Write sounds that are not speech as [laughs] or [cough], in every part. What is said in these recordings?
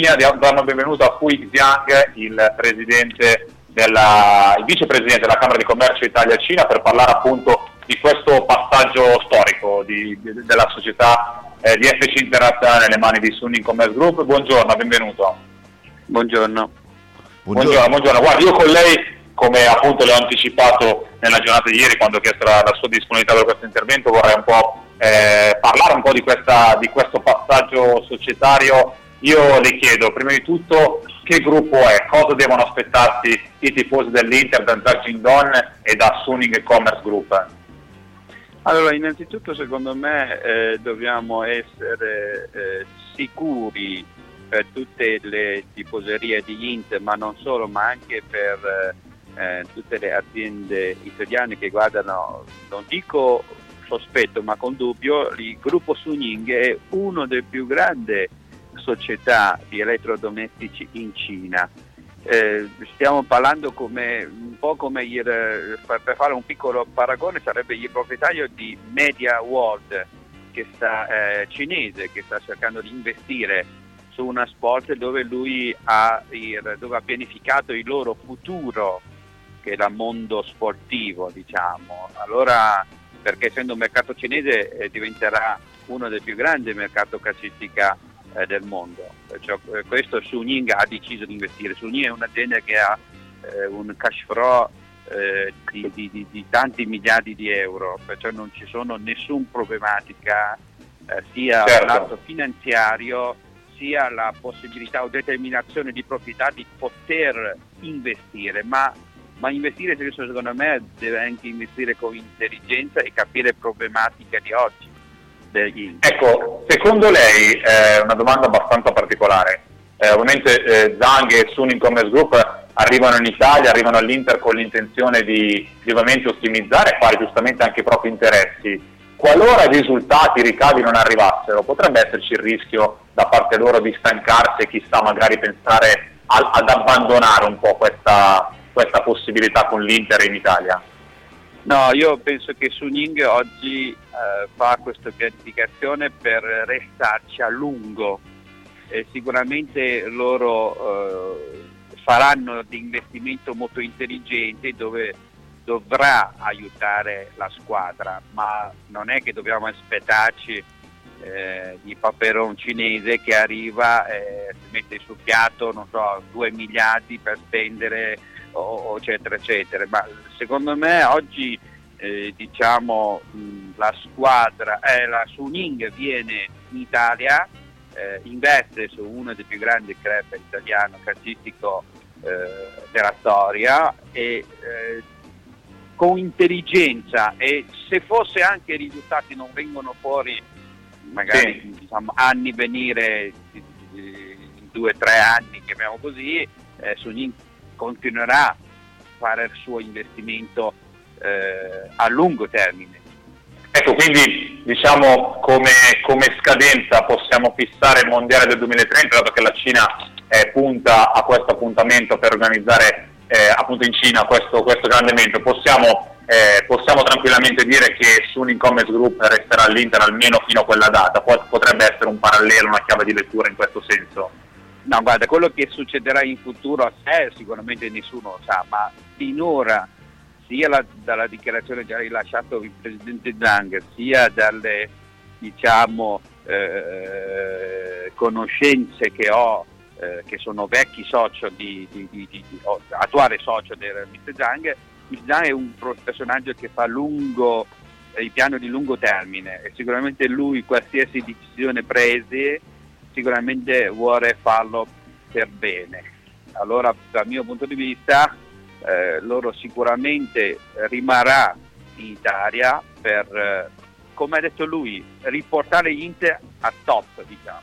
Diamo il benvenuto a Hui Xiang, il, presidente della, il vicepresidente della Camera di Commercio Italia-Cina, per parlare appunto di questo passaggio storico di, di, della società eh, di FC Internazionale nelle mani di Sunning Commerce Group. Buongiorno, benvenuto. Buongiorno. Buongiorno, buongiorno. Guardi, io con lei, come appunto le ho anticipato nella giornata di ieri quando ho chiesto la, la sua disponibilità per questo intervento, vorrei un po' eh, parlare un po' di, questa, di questo passaggio societario io le chiedo prima di tutto che gruppo è, cosa devono aspettarsi i tifosi dell'Inter da Zhang Don e da Suning Commerce Group? Allora, innanzitutto secondo me eh, dobbiamo essere eh, sicuri per tutte le tifoserie di Inter, ma non solo, ma anche per eh, tutte le aziende italiane che guardano, non dico sospetto, ma con dubbio, il gruppo Suning è uno dei più grandi società di elettrodomestici in Cina. Eh, stiamo parlando come, un po' come il, per fare un piccolo paragone sarebbe il proprietario di Media World che sta, eh, cinese che sta cercando di investire su una sport dove lui ha, il, dove ha pianificato il loro futuro che il mondo sportivo diciamo. Allora perché essendo un mercato cinese eh, diventerà uno dei più grandi mercati calcistica eh, del mondo. Cioè, questo Suning ha deciso di investire. Suning è un'azienda che ha eh, un cash flow eh, di, di, di, tanti miliardi di euro, perciò non ci sono nessuna problematica eh, sia certo. lato finanziario sia la possibilità o determinazione di proprietà di poter investire, ma, ma investire secondo me deve anche investire con intelligenza e capire problematiche di oggi degli Ecco, secondo lei, è una domanda abbastanza particolare, eh, ovviamente eh, Zang e Sun Commerce Group arrivano in Italia, arrivano all'Inter con l'intenzione di, di ovviamente ottimizzare e fare giustamente anche i propri interessi. Qualora i risultati, i ricavi non arrivassero, potrebbe esserci il rischio da parte loro di stancarsi e chissà magari pensare a, ad abbandonare un po' questa, questa possibilità con l'Inter in Italia? No, io penso che Suning oggi eh, fa questa pianificazione per restarci a lungo e sicuramente loro eh, faranno di investimento molto intelligente dove dovrà aiutare la squadra, ma non è che dobbiamo aspettarci eh, di Paperon cinese che arriva e mette sul piatto, non so, 2 miliardi per spendere o, eccetera eccetera ma secondo me oggi eh, diciamo mh, la squadra eh, la Suning viene in Italia eh, investe su uno dei più grandi club italiano calcistico eh, della storia e eh, con intelligenza e se fosse anche i risultati non vengono fuori magari sì. diciamo, anni venire in due o tre anni chiamiamo così eh, Suning continuerà a fare il suo investimento eh, a lungo termine. Ecco, quindi diciamo come, come, scadenza possiamo fissare il Mondiale del 2030, dato che la Cina eh, punta a questo appuntamento per organizzare eh, appunto in Cina questo, questo grande evento, possiamo, eh, possiamo, tranquillamente dire che Suning Commerce Group resterà all'Inter almeno fino a quella data, potrebbe essere un parallelo, una chiave di lettura in questo senso? No, guarda, quello che succederà in futuro a sé sicuramente nessuno lo sa, ma finora sia la, dalla dichiarazione che ha rilasciato il Presidente Zhang, sia dalle diciamo, eh, conoscenze che ho, eh, che sono vecchi socio di, di, di, di attuale socio del Mr. Zhang, Mr. Zhang è un personaggio che fa lungo, il piano di lungo termine e sicuramente lui qualsiasi decisione prese sicuramente vuole farlo per bene. Allora dal mio punto di vista eh, loro sicuramente rimarrà in Italia per, eh, come ha detto lui, riportare l'Inter a top. Diciamo.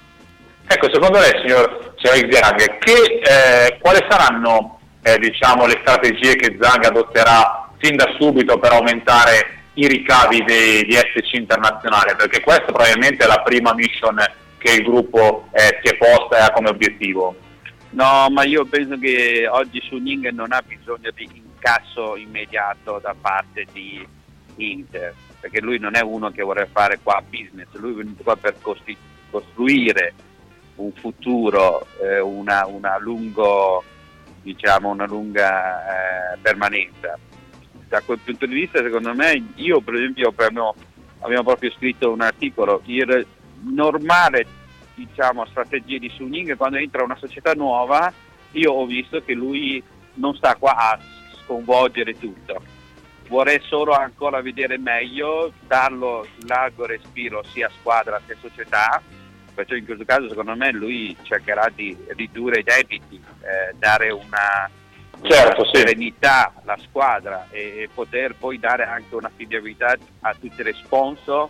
Ecco, secondo lei signor, signor Zang, eh, quali saranno eh, diciamo, le strategie che Zang adotterà sin da subito per aumentare i ricavi di SC internazionale? Perché questa probabilmente è la prima mission che il gruppo eh, si è posta e ha come obiettivo. No, ma io penso che oggi Suning non ha bisogno di incasso immediato da parte di Inter, perché lui non è uno che vuole fare qua business, lui è venuto qua per costruire un futuro, eh, una, una, lungo, diciamo, una lunga eh, permanenza. Da quel punto di vista, secondo me, io per esempio abbiamo, abbiamo proprio scritto un articolo, il normale diciamo, strategia di Suning quando entra una società nuova, io ho visto che lui non sta qua a sconvolgere tutto. Vorrei solo ancora vedere meglio, darlo largo respiro sia squadra che società, perciò in questo caso secondo me lui cercherà di ridurre i debiti, eh, dare una, certo, una serenità sì. alla squadra e, e, poter poi dare anche una fidelità a tutte le sponsor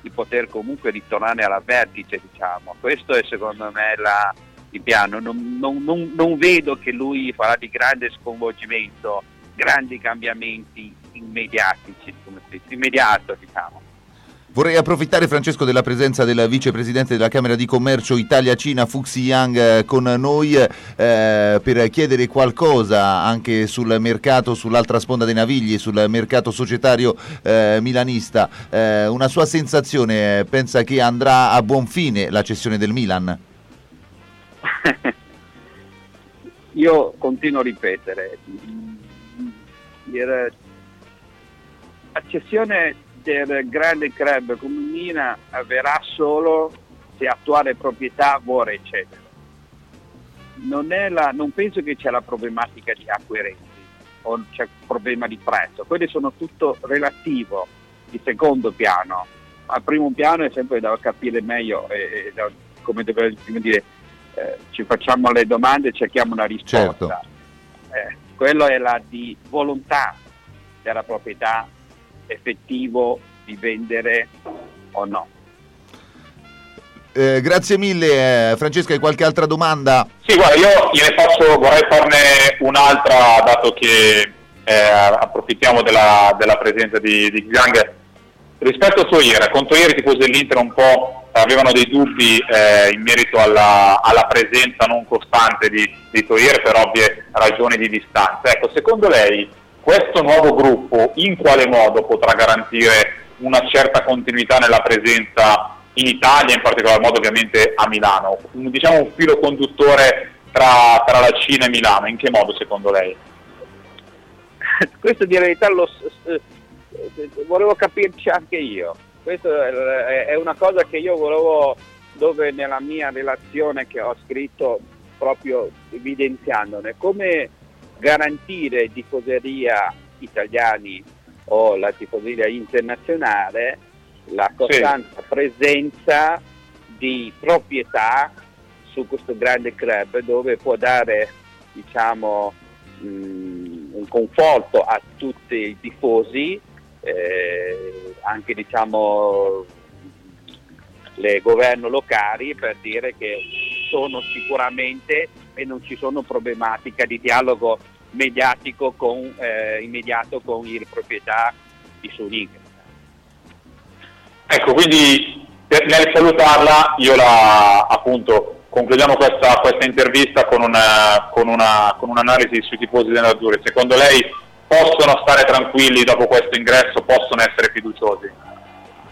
di poter comunque ritornare alla vertice diciamo. Questo è secondo me la, il piano, non, non, non, non vedo che lui farà di grande sconvolgimento, grandi cambiamenti immediatici, immediato diciamo. Vorrei approfittare, Francesco, della presenza del vicepresidente della Camera di Commercio Italia-Cina, Fuxi Yang, eh, con noi eh, per chiedere qualcosa anche sul mercato, sull'altra sponda dei Navigli, sul mercato societario eh, milanista. Eh, una sua sensazione, pensa che andrà a buon fine la cessione del Milan? [laughs] Io continuo a ripetere, la cessione del grande club come Mina avverrà solo se attuale proprietà vuole eccetera. Non, la, non penso che c'è la problematica di acquirenti o c'è il problema di prezzo, quelli sono tutto relativo di secondo piano. Al primo piano è sempre da capire meglio e, e come deve dire, eh, ci facciamo le domande e cerchiamo una risposta. Certo. Eh, quello è la di volontà della proprietà effettivo di vendere o no. Eh, grazie mille eh, Francesca, hai qualche altra domanda? Sì, guarda, io gliene faccio, vorrei farne un'altra dato che eh, approfittiamo della, della, presenza di, di Zhang. Rispetto a Toier, con Toier i tifosi dell'Inter un po' avevano dei dubbi eh, in merito alla, alla, presenza non costante di, di Toier per ovvie ragioni di distanza. Ecco, secondo lei questo nuovo gruppo in quale modo potrà garantire una certa continuità nella presenza in Italia, in particolar modo ovviamente a Milano? Diciamo un filo conduttore tra, tra la Cina e Milano, in che modo secondo lei? [laughs] Questo di verità lo, volevo capirci anche io. Questa è una cosa che io volevo, dove nella mia relazione che ho scritto proprio evidenziandone, come garantire tifoseria italiani o la tifoseria internazionale la costante sì. presenza di proprietà su questo grande club dove può dare diciamo, mh, mm, un conforto a tutti i tifosi, eh, anche diciamo, le governo locali per dire che sono sicuramente e non ci sono problematiche di dialogo mediatico con, eh, immediato con il proprietà di Suning. Ecco, quindi nel salutarla io la appunto concludiamo questa, questa intervista con, una, con, una, con, un'analisi sui tifosi della Dure. Secondo lei possono stare tranquilli dopo questo ingresso, possono essere fiduciosi?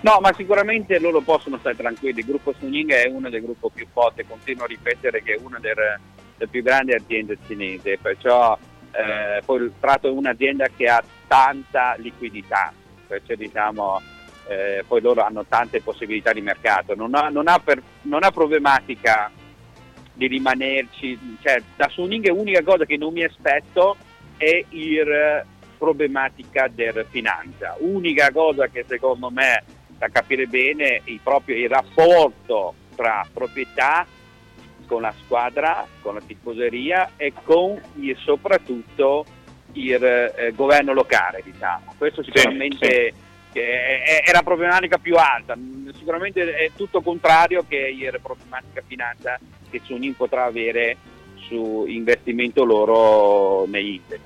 No, ma sicuramente loro possono stare tranquilli. Il gruppo Suning è uno dei gruppi più forti, continuo a ripetere che è una delle, delle più grandi aziende cinesi, perciò eh, poi tratto di un'azienda che ha tanta liquidità, perciò diciamo eh, poi loro hanno tante possibilità di mercato, non ha, non ha, per, non ha problematica di rimanerci, cioè, da Suning l'unica cosa che non mi aspetto è la problematica della finanza, unica cosa che secondo me da capire bene è proprio il rapporto tra proprietà con la squadra, con la tifoseria e con il, soprattutto il eh, governo locale. Diciamo. Questo sicuramente sì, sì. È, è, la problematica più alta, sicuramente è tutto contrario che la problematica finanza che Sunin potrà avere su investimento loro negli Inter.